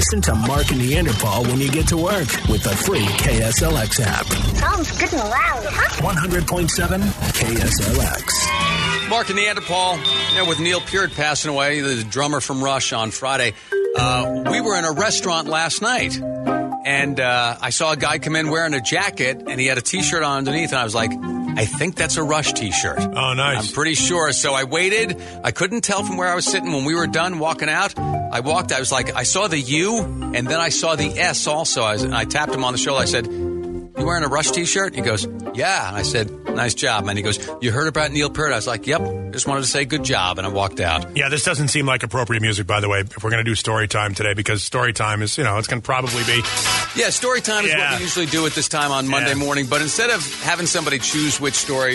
Listen to Mark and Neanderpaul when you get to work with the free KSLX app. Sounds good and loud, huh? 100.7 KSLX. Mark and Neanderpaul, you know, with Neil Peart passing away, the drummer from Rush on Friday. Uh, we were in a restaurant last night, and uh, I saw a guy come in wearing a jacket, and he had a T-shirt on underneath, and I was like, I think that's a Rush T-shirt. Oh, nice. I'm pretty sure. So I waited. I couldn't tell from where I was sitting when we were done walking out. I walked. I was like, I saw the U, and then I saw the S also. I, was, I tapped him on the shoulder. I said, "You wearing a Rush T-shirt?" He goes, "Yeah." And I said, "Nice job." man. he goes, "You heard about Neil Peart?" I was like, "Yep." Just wanted to say good job, and I walked out. Yeah, this doesn't seem like appropriate music, by the way, if we're going to do story time today, because story time is, you know, it's going to probably be. Yeah, story time is Yeah. what we usually do at this time on Monday Yeah. morning. But instead of having somebody choose which story,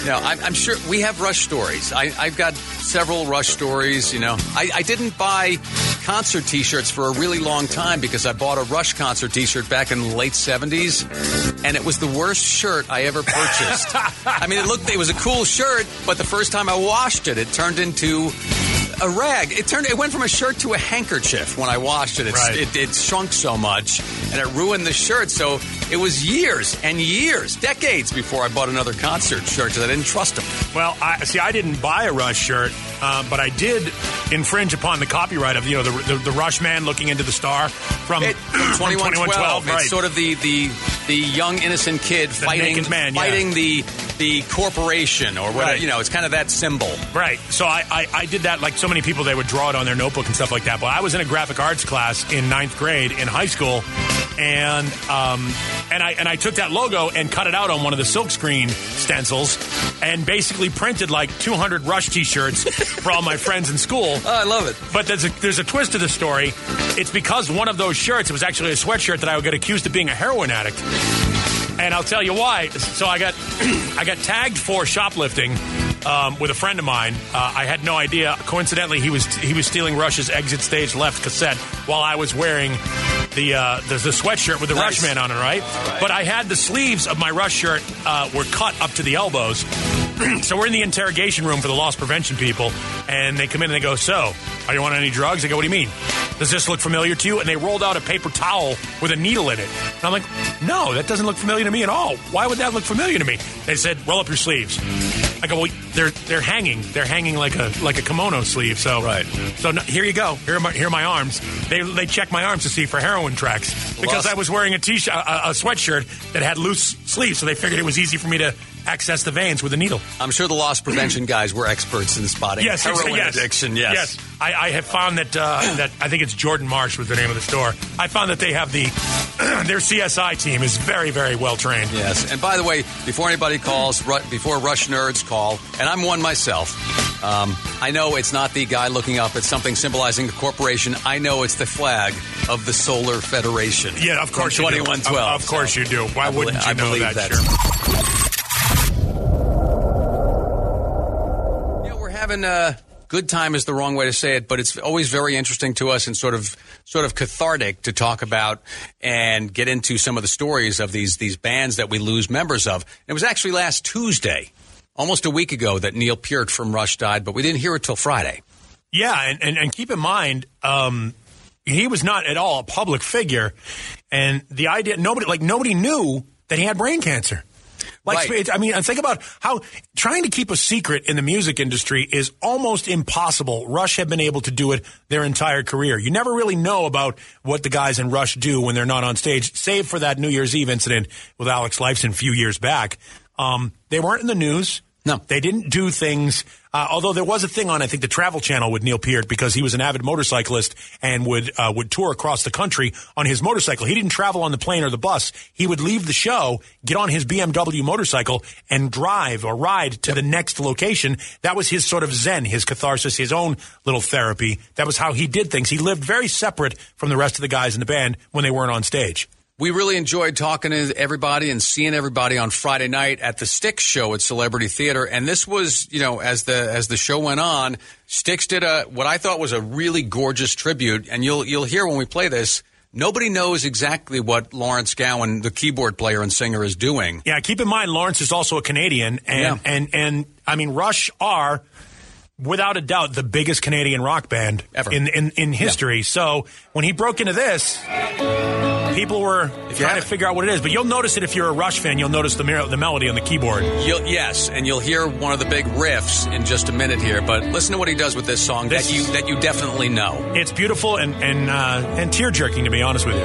you know, I'm, I'm sure we have Rush stories. I, I've got several Rush stories. You know, I, I didn't buy concert T-shirts for a really long time because I bought a Rush concert T-shirt back in the late '70s, and it was the worst shirt I ever purchased. I mean, it looked it was a cool shirt, but the first time I washed it, it turned into a rag. It turned. It went from a shirt to a handkerchief when I washed it. It's, Right. It, it shrunk so much, and it ruined the shirt. So it was years and years, decades before I bought another concert shirt because I didn't trust them. Well, I, see, I didn't buy a Rush shirt, uh, but I did infringe upon the copyright of, you know, the, the, the Rush man looking into the star from, It, from 2112. right. It's sort of the the the young innocent kid fighting naked man, yeah. fighting the the corporation or whatever. Right. You know, it's kind of that symbol. Right. So I, I, I did that like so many people, they would draw it on their notebook and stuff like that. But I was in a graphic arts class in ninth grade in high school, and um, and I and I took that logo and cut it out on one of the silkscreen stencils, and basically printed like 200 Rush T-shirts for all my friends in school. Oh, I love it. But there's a, there's a twist to the story. It's because one of those shirts, it was actually a sweatshirt that I would get accused of being a heroin addict. And I'll tell you why. So I got I got tagged for shoplifting um, with a friend of mine. Uh, I had no idea. Coincidentally, he was he was stealing Rush's Exit Stage Left cassette while I was wearing the uh, the, the sweatshirt with the Nice. Rush man on it. Right? But I had the sleeves of my Rush shirt uh, were cut up to the elbows. so we're in the interrogation room for the loss prevention people, and they come in and they go, "So, are you on any drugs?" I go, "What do you mean? Does this look familiar to you?" And they rolled out a paper towel with a needle in it. And I'm like, "No, that doesn't look familiar to me at all. Why would that look familiar to me?" They said, "Roll up your sleeves." I go, "Well, they're they're hanging. They're hanging like a like a kimono sleeve." So Right. So no, here you go. Here are my here are my arms. They they check my arms to see for heroin tracks because Lost- I was wearing a t-shirt, a, a sweatshirt that had loose sleeves, so they figured it was easy for me to access the veins with a needle. I'm sure the loss prevention guys were experts in spotting Yes, heroin yes, addiction. Yes. yes. I, I have found that uh, that I think it's Jordan Marsh was the name of the store. I found that they have the their CSI team is very very well trained. Yes, and by the way, before anybody calls, before Rush nerds call, and I'm one myself, um, I know it's not the guy looking up at something symbolizing the corporation. I know it's the flag of the Solar Federation. Yeah, of course you do. 2112. Of, course you do. Why I wouldn't belie- you I know believe that? that. Sure. Having a good time is the wrong way to say it, but it's always very interesting to us and sort of sort of cathartic to talk about and get into some of the stories of these these bands that we lose members of. It was actually last Tuesday, almost a week ago, that Neil Peart from Rush died, but we didn't hear it till Friday. Yeah, and, and, and keep in mind, um, he was not at all a public figure, and the idea nobody like nobody knew that he had brain cancer. Like, Right. I mean, think about how trying to keep a secret in the music industry is almost impossible. Rush have been able to do it their entire career. You never really know about what the guys in Rush do when they're not on stage, save for that New Year's Eve incident with Alex Lifeson a few years back. Um, they weren't in the news. No. They didn't do things. Uh, although there was a thing on, I think, the Travel Channel with Neil Peart because he was an avid motorcyclist and would uh, would tour across the country on his motorcycle. He didn't travel on the plane or the bus. He would leave the show, get on his BMW motorcycle, and drive or ride to the next location. That was his sort of zen, his catharsis, his own little therapy. That was how he did things. He lived very separate from the rest of the guys in the band when they weren't on stage. We really enjoyed talking to everybody and seeing everybody on Friday night at the Styx show at Celebrity Theater. And this was, you know, as the as the show went on, Styx did a what I thought was a really gorgeous tribute. And you'll you'll hear when we play this. Nobody knows exactly what Lawrence Gowan, the keyboard player and singer, is doing. Yeah, keep in mind Lawrence is also a Canadian, and Yeah. and and I mean Rush are without a doubt the biggest Canadian rock band Ever. in in, in history. So when he broke into this, people were trying to figure out what it is. But you'll notice it if you're a Rush fan. You'll notice the mer- the melody on the keyboard. You'll, yes, and you'll hear one of the big riffs in just a minute here. But listen to what he does with this song This- that you that you definitely know. It's beautiful and and uh, and tear jerking to be honest with you.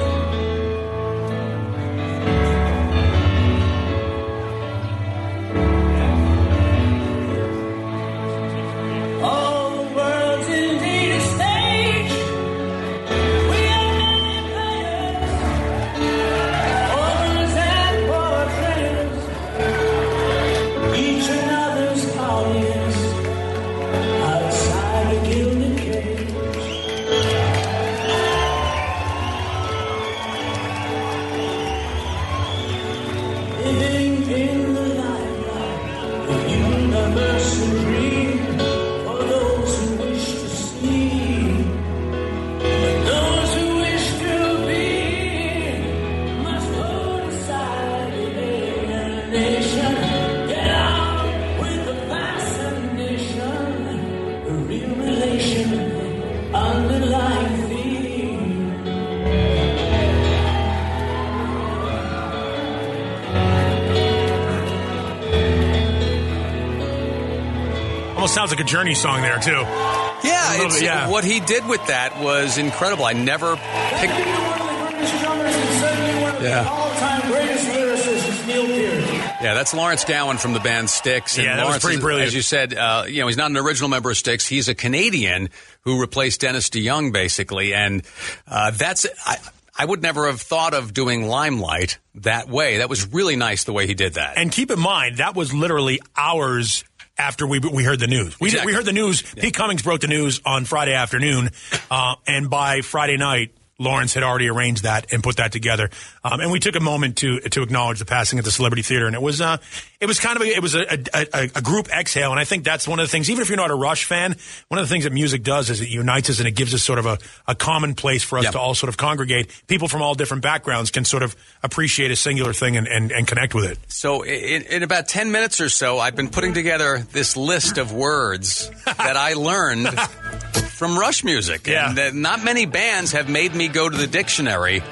Almost sounds like a Journey song there too. Yeah, bit, yeah. what he did with that was incredible. I never picked. could one of the greatest drummers and certainly one of Yeah. the all-time greatest lyricists, is Neil Peart. Yeah, that's Lawrence Gowan from the band Styx. And Yeah, that was Lawrence pretty is- brilliant. As you said, uh, you know, he's not an original member of Styx. He's a Canadian who replaced Dennis DeYoung, basically. And uh, that's I, I would never have thought of doing Limelight that way. That was really nice the way he did that. And keep in mind that was literally hours after we we heard the news. We Exactly. we heard the news. Pete Cummings broke the news on Friday afternoon, uh, and by Friday night. Lawrence had already arranged that and put that together, um, and we took a moment to to acknowledge the passing at the Celebrity Theater, and it was uh, it was kind of a, it was a, a, a, group exhale, and I think that's one of the things. Even if you're not a Rush fan, one of the things that music does is it unites us and it gives us sort of a, a common place for us Yeah. to all sort of congregate. People from all different backgrounds can sort of appreciate a singular thing and, and, and connect with it. So, in, in about 10 minutes or so, I've been putting together this list of words that I learned from Rush music. Yeah. And not many bands have made me go to the dictionary.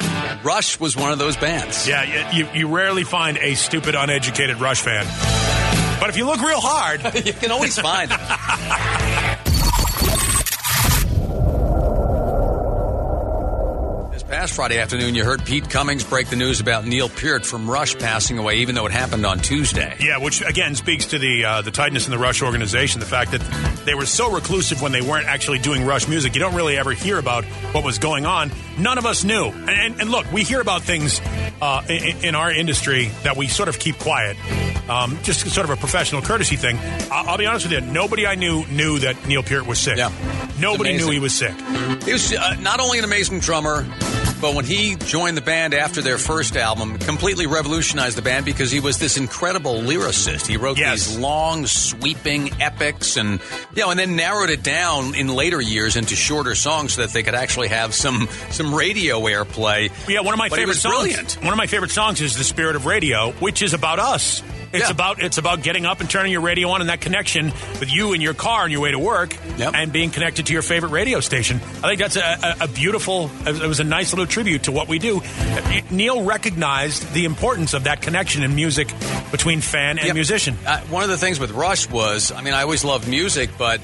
Rush was one of those bands. Yeah, you, you rarely find a stupid, uneducated Rush fan. But if you look real hard, You can always find it. Past Friday afternoon, you heard Pete Cummings break the news about Neil Peart from Rush passing away, even though it happened on Tuesday. yeah, which again speaks to the uh, the tightness in the Rush organization. The fact that they were so reclusive when they weren't actually doing Rush music. You don't really ever hear about what was going on. None of us knew. And, and, and look, we hear about things uh, in, in our industry that we sort of keep quiet, um, just sort of a professional courtesy thing. I'll, I'll be honest with you. Nobody I knew knew that Neil Peart was sick. Yeah. Nobody knew he was sick. He was uh, not only an amazing drummer, but when he joined the band after their first album, completely revolutionized the band because he was this incredible lyricist. He wrote Yes. these long, sweeping epics, and you know, and then narrowed it down in later years into shorter songs so that they could actually have some some radio airplay. Yeah, one of my But favorite songs. brilliant. One of my favorite songs is "The Spirit of Radio," which is about us. It's Yeah. about it's about getting up and turning your radio on and that connection with you in your car on your way to work Yep. and being connected to your favorite radio station. I think that's a, a, a beautiful. It was a nice little tribute to what we do. Neil recognized the importance of that connection in music between fan and Yep. musician. Uh, one of the things with Rush was, I mean, I always loved music, but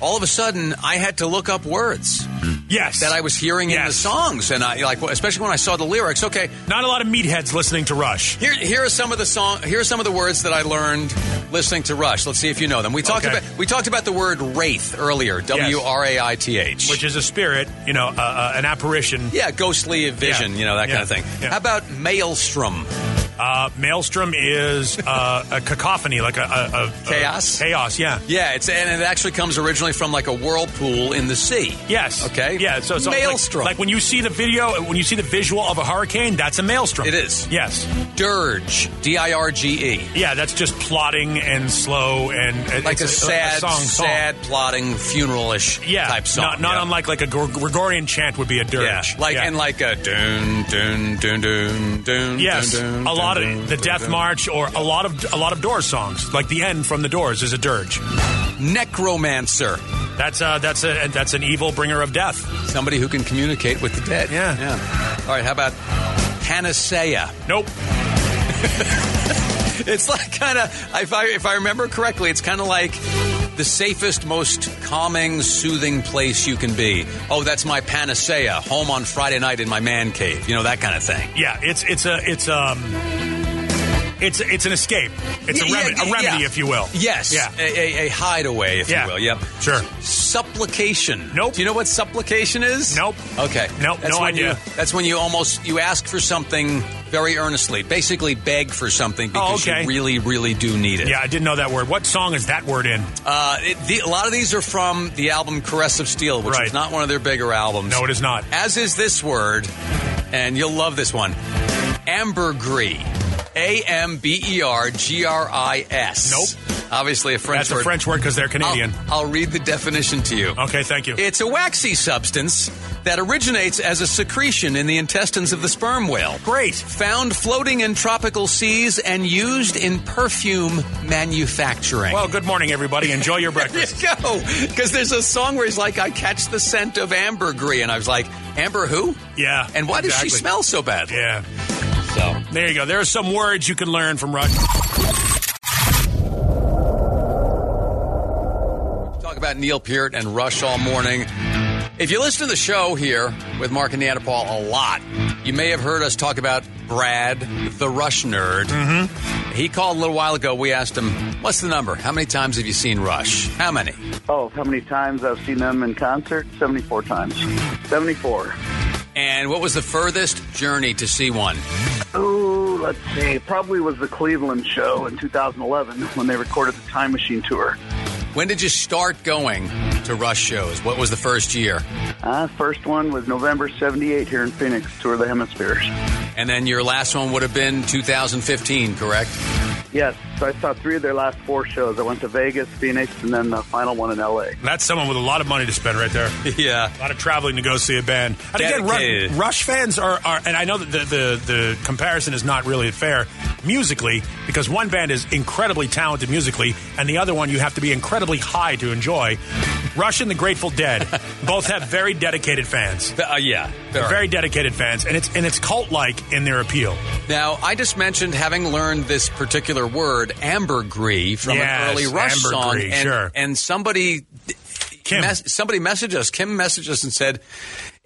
all of a sudden I had to look up words Yes, that I was hearing in the songs, and I like, especially when I saw the lyrics. Okay, Not a lot of meatheads listening to Rush. Here, here are some of the song. Here are some of the words that I learned listening to Rush. Let's see if you know them. We talked Okay. about we talked about the word wraith earlier. W R A I T H. Which is a spirit, you know, uh, uh, an apparition. yeah, ghostly vision. Yeah. You know that Yeah. kind of thing. Yeah. How about maelstrom? Uh, Maelstrom is uh, a cacophony, like a, a, a Chaos? A, chaos, yeah. Yeah, it's and it actually comes originally from like a whirlpool in the sea. Yes. Okay. Yeah. So, so maelstrom. Like, when you see the video, when you see the visual of a hurricane, that's a maelstrom. It is. Yes. dirge. D I R G E. Yeah, that's just plotting and slow and uh, Like a sad, song, song. sad, plotting, funeral-ish yeah, type song. Not, not yeah. unlike like a Gregorian chant would be a dirge. Yeah, like yeah. and like a dun dun dun dun dun. Yes, dun, dun, lot lot of the Death March or a lot of a lot of Doors songs, like the end from the Doors is a dirge. Necromancer. That's uh that's a that's an evil bringer of death. Somebody who can communicate with the dead. Yeah. Yeah. All right, how about Panacea? Nope. It's like kind of, if I, if I remember correctly, it's kind of like the safest, most calming, soothing place you can be. Oh, that's my panacea, home on Friday night in my man cave. You know, that kind of thing. Yeah, it's it's a it's um it's it's an escape. It's a, Yeah, remedy, yeah, a remedy, if you will. Yes. Yeah. A, a, a hideaway, if you will. Yep. Sure. Supplication. Nope. Do you know what supplication is? Nope. Okay. Nope, That's no idea. You, that's when you almost you ask for something very earnestly, basically beg for something because Oh, okay. you really, really do need it. Yeah, I didn't know that word. What song is that word in? Uh, it, the, a lot of these are from the album Caress of Steel, which Right. is not one of their bigger albums. No, it is not. As is this word, and you'll love this one ambergris. A M B E R G R I S. Nope. Obviously a French word. That's a. French word because they're Canadian. I'll, I'll read the definition to you. Okay, thank you. It's a waxy substance that originates as a secretion in the intestines of the sperm whale. Great. Found floating in tropical seas and used in perfume manufacturing. Well, good morning, everybody. Enjoy your There breakfast. you go. Because there's a song where he's like, I catch the scent of ambergris. And I was like, Amber who? Yeah. And why does she smell so bad? Yeah. So, There you go. There are some words you can learn from Rush. talk about Neil Peart and Rush all morning. If you listen to the show here with Mark and Neanderpaul a lot, you may have heard us talk about Brad, the Rush nerd. Mm-hmm. He called a little while ago. We asked him, What's the number? How many times have you seen Rush? How many? Oh, how many times I've seen them in concert? 74 times. 74. And what was the furthest journey to see one? Let's see. Probably was the Cleveland show in 2011 when they recorded the Time Machine tour. When did you start going to Rush shows? What was the first year? Uh, first one was November 78 here in Phoenix, Tour of the Hemispheres. And then your last one would have been 2015, correct? Yes, so I saw three of their last four shows. I went to Vegas, Phoenix, and then the final one in LA. That's someone with a lot of money to spend right there. Yeah. A lot of traveling to go see a band. And again, Dedicated. Ru- Rush fans are, are, and I know that the, the, the comparison is not really fair musically because one band is incredibly talented musically and the other one you have to be incredibly high to enjoy. Rush and the Grateful Dead both have very dedicated fans. Uh, yeah. very. Very dedicated fans, and it's and it's cult like in their appeal. Now, I just mentioned having learned this particular word, ambergris, from Yes, an early Rush song, and, sure. and somebody mes- somebody messaged us. Kim messaged us and said,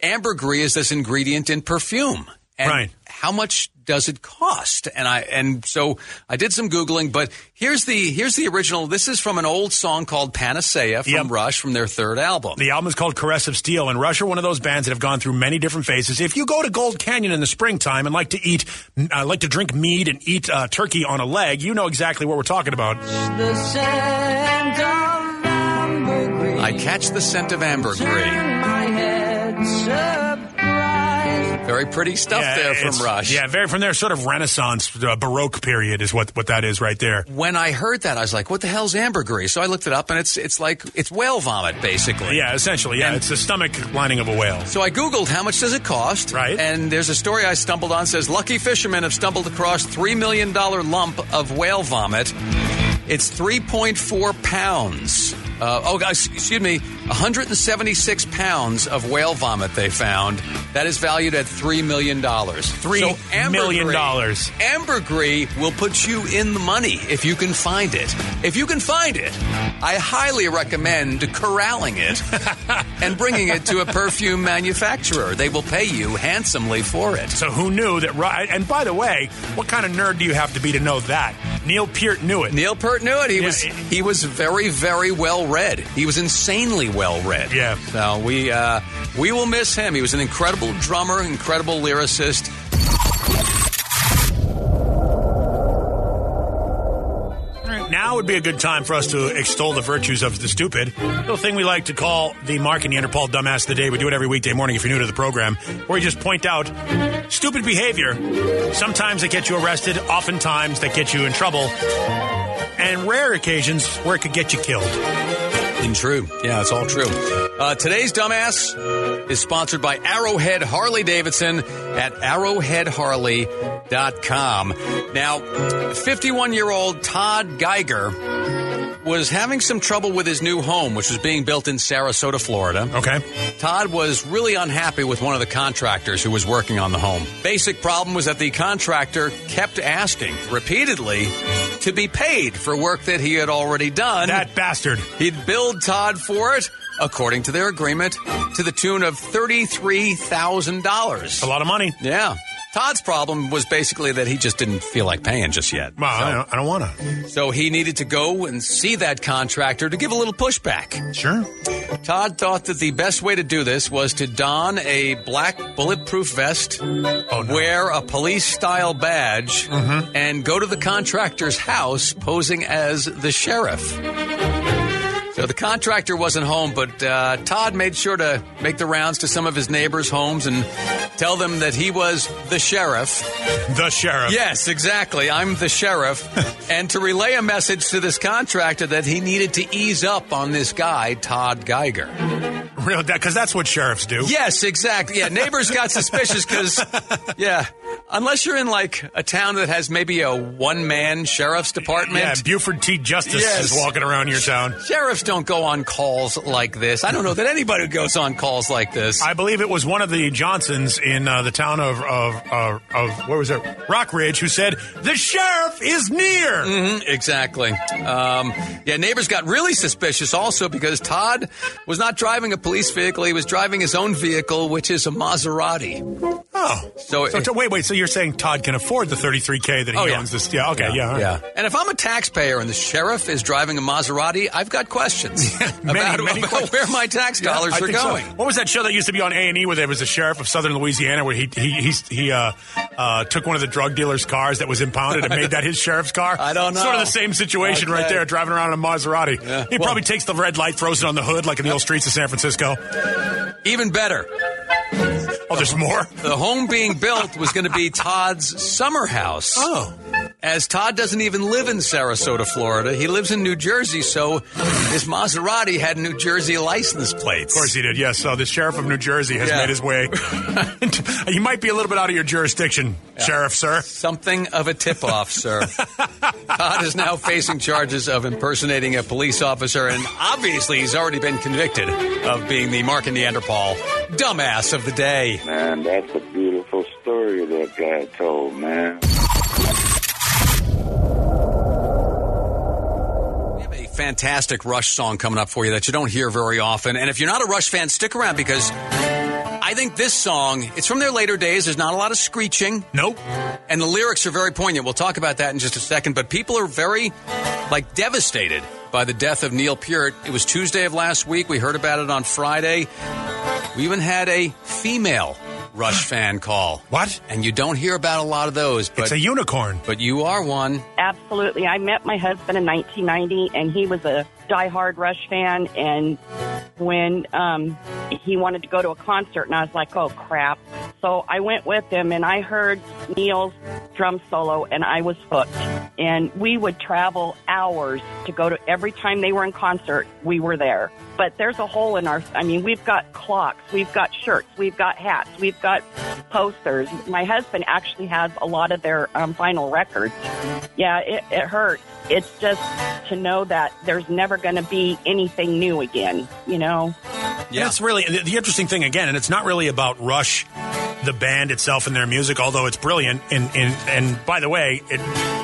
ambergris is this ingredient in perfume. And Right. How much does it cost? And I and so I did some googling, but here's the here's the original. This is from an old song called Panacea from Yep. Rush from their third album. The album is called Caress of Steel, and Rush are one of those bands that have gone through many different phases. If you go to Gold Canyon in the springtime and like to eat, uh, like to drink mead and eat uh, turkey on a leg, you know exactly what we're talking about. The scent of. I catch the scent of ambergris. Very pretty stuff there from Rush. Yeah, very from their sort of Renaissance uh, Baroque period is what what that is right there. when I heard that, I was like, "What the hell's ambergris?" So I looked it up, and it's it's like it's whale vomit, basically. Yeah, essentially, yeah, And- it's the stomach lining of a whale. So I googled how much does it cost, Right. And there's a story I stumbled on says lucky fishermen have stumbled across three million dollar lump of whale vomit. It's 3.4 pounds. Uh, oh, excuse me, 176 pounds of whale vomit they found. That is valued at $3 million. Three so million dollars. Ambergris will put you in the money if you can find it. If you can find it, I highly recommend corralling it and bringing it to a perfume manufacturer. They will pay you handsomely for it. So who knew that? And by the way, what kind of nerd do you have to be to know that? Neil Peart knew it. Neil Peart knew it. He Yeah, was it- he was very very well read. He was insanely well read. Yeah. So we uh, we will miss him. He was an incredible drummer, incredible lyricist. Now would be a good time for us to extol the virtues of the stupid. Little thing we like to call the Mark and Neanderpaul Dumbass of the Day. We do it every weekday morning if you're new to the program, where we just point out stupid behavior. Sometimes they get you arrested, oftentimes they get you in trouble, and rare occasions where it could get you killed. And true. Yeah, it's all true. Uh, today's dumbass is sponsored by Arrowhead Harley Davidson at arrowheadharley.com. Now, 51 year old Todd Geiger was having some trouble with his new home, which was being built in Sarasota, Florida. Okay. Todd was really unhappy with one of the contractors who was working on the home. Basic problem was that the contractor kept asking repeatedly to be paid for work that he had already done. That bastard. He'd billed Todd for it, according to their agreement, to the tune of $33,000. A lot of money. Yeah. Todd's problem was basically that he just didn't feel like paying just yet. Well, I So- don't, don't want to. so he needed to go and see that contractor to give a little pushback. Sure. Todd thought that the best way to do this was to don a black bulletproof vest, Oh, no. wear a police style badge, mm-hmm. and go to the contractor's house posing as the sheriff. So the contractor wasn't home, but uh, Todd made sure to make the rounds to some of his neighbors' homes and tell them that he was the sheriff. The sheriff. Yes, exactly. I'm the sheriff. and to relay a message to this contractor that he needed to ease up on this guy, Todd Geiger. Real, because that's what sheriffs do. Yes, exactly. Yeah, neighbors got suspicious because, yeah, unless you're in like a town that has maybe a one man sheriff's department. Yeah, Buford T. Justice Yes. is walking around your town. Sheriffs don't go on calls like this. I don't know that anybody goes on calls like this. I believe it was one of the Johnsons in uh, the town of of, of of where was it Rock Ridge who said the sheriff is near. Mhm, exactly. Um, yeah, neighbors got really suspicious also because Todd was not driving a police vehicle. He was driving his own vehicle, which is a Maserati. Oh, So- so t- wait, wait. So you're saying Todd can afford the 33k that he Oh, yeah. owns? This, yeah, okay, yeah, all right. Yeah. And if I'm a taxpayer and the sheriff is driving a Maserati, I've got questions Many, about, many about questions. where my tax dollars I are think so. going. What was that show that used to be on A and E where there was a sheriff of Southern Louisiana where he he he, he uh, uh, took one of the drug dealer's cars that was impounded and made that his sheriff's car? I don't know. Sort of the same situation right there, driving around in a Maserati. Yeah. He Well- probably takes the red light, throws it on the hood like in the old streets of San Francisco. Even better, Oh, there's more. the home being built was going to be Todd's summer house. Oh. As Todd doesn't even live in Sarasota, Florida, he lives in New Jersey, so his Maserati had New Jersey license plates. Of course he did. Yes. So the sheriff of New Jersey has Yeah. made his way. you might be a little bit out of your jurisdiction, sheriff, sir. Something of a tip off, sir. Todd is now facing charges of impersonating a police officer, and obviously he's already been convicted of being the Mark and Neanderpaul dumbass of the day. Man, that's a beautiful story that guy told, man. We have a fantastic Rush song coming up for you that you don't hear very often. And if you're not a Rush fan, stick around because I think this song, it's from their later days. There's not a lot of screeching. Nope. And the lyrics are very poignant. We'll talk about that in just a second. But people are very, like, devastated by the death of Neil Peart. It was Tuesday of last week. We heard about it on Friday. We even had a female Rush fan call. What? And you don't hear about a lot of those. But, It's a unicorn. but you are one. Absolutely. I met my husband in 1990, and he was a diehard Rush fan. And when um, he wanted to go to a concert, and I was like, "Oh crap!" So I went with him, and I heard Neil's drum solo, and I was hooked. And we would travel hours to go to every time they were in concert. We were there. But there's a hole in our. I mean, we've got clocks, we've got shirts, we've got hats, we've got posters. My husband actually has a lot of their um, vinyl records. Yeah, it, it hurts. It's just to know that there's never going to be anything new again, you know? Yeah. It's really the, the interesting thing again, and it's not really about Rush, the band itself and their music, although it's brilliant. And and, and by the way, it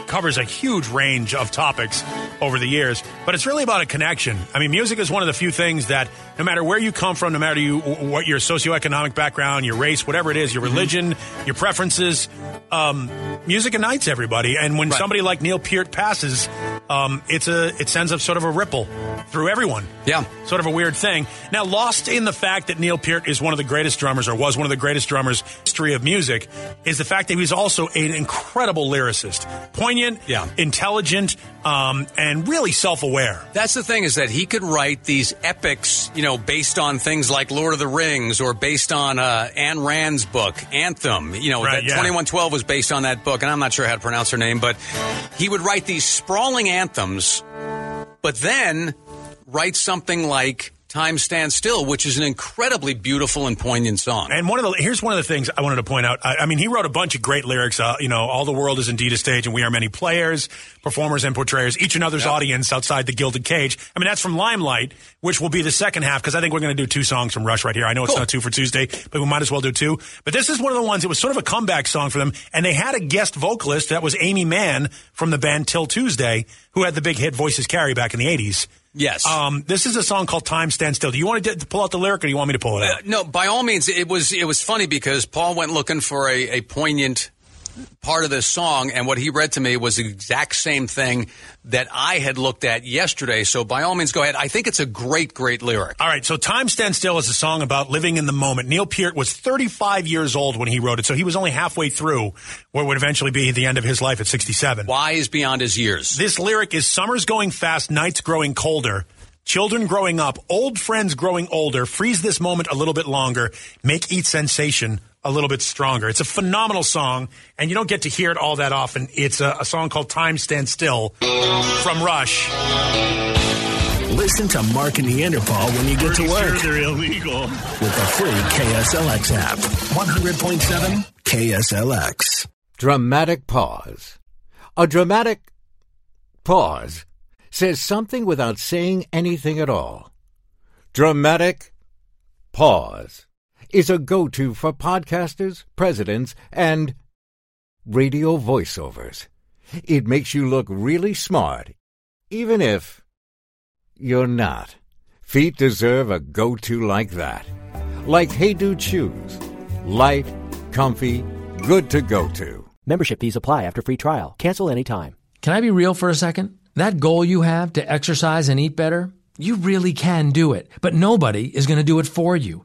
covers a huge range of topics over the years. But it's really about a connection. I mean, music is one of the few things that, no matter where you come from, no matter you what your socioeconomic background, your race, whatever it is, your religion, your preferences, um, music unites everybody. And when Right. somebody like Neil Peart passes, um, it's a it sends up sort of a ripple through everyone Yeah. sort of a weird thing. Now, lost in the fact that Neil Peart is one of the greatest drummers, or was one of the greatest drummers in the history of music, is the fact that he's also an incredible lyricist, poignant, Yeah. intelligent, um, and really self-aware. That's the thing is that he could write these epics, you know, based on things like Lord of the Rings or based on uh, Anne Rand's book, Anthem. You know, Right, that yeah. 2112 was based on that book, and I'm not sure how to pronounce her name, but he would write these sprawling anthems, but then write something like Time Stands Still, which is an incredibly beautiful and poignant song. And one of the here's one of the things I wanted to point out. I, I mean, he wrote a bunch of great lyrics. Uh, you know, all the world is indeed a stage, and we are many players, performers, and portrayers, each another's audience outside the gilded cage. I mean, that's from Limelight, which will be the second half because I think we're going to do two songs from Rush right here. I know it's Cool. not two for Tuesday, but we might as well do two. But this is one of the ones. It was sort of a comeback song for them, and they had a guest vocalist that was Aimee Mann from the band 'Til Tuesday, who had the big hit "Voices Carry" back in the '80s. Yes. Um, this is a song called "Time Stand Still." Do you want to, to pull out the lyric, or do you want me to pull it out? Uh, no, by all means, it was it was funny because Paul went looking for a, a poignant part of this song, and what he read to me was the exact same thing that I had looked at yesterday. So by all means, go ahead. I think it's a great, great lyric. All right, so Time Stand Still is a song about living in the moment. Neil Peart was 35 years old when he wrote it, so he was only halfway through what would eventually be the end of his life at 67. Wise beyond his years. This lyric is summer's going fast, nights growing colder. Children growing up, old friends growing older. Freeze this moment a little bit longer. Make each sensation a little bit stronger. It's a phenomenal song, and you don't get to hear it all that often. It's a, a song called Time Stand Still from Rush. Listen to Mark and Neanderpaul when you get to work they're illegal. with the free KSLX app. 100.7 KSLX. Dramatic pause. A dramatic pause says something without saying anything at all. Dramatic pause is a go to for podcasters, presidents, and radio voiceovers. It makes you look really smart, even if you're not. Feet deserve a go to like that. Like Hey Dude Shoes. Light, comfy, good to go to. Membership fees apply after free trial. Cancel anytime. Can I be real for a second? That goal you have to exercise and eat better, you really can do it, but nobody is going to do it for you.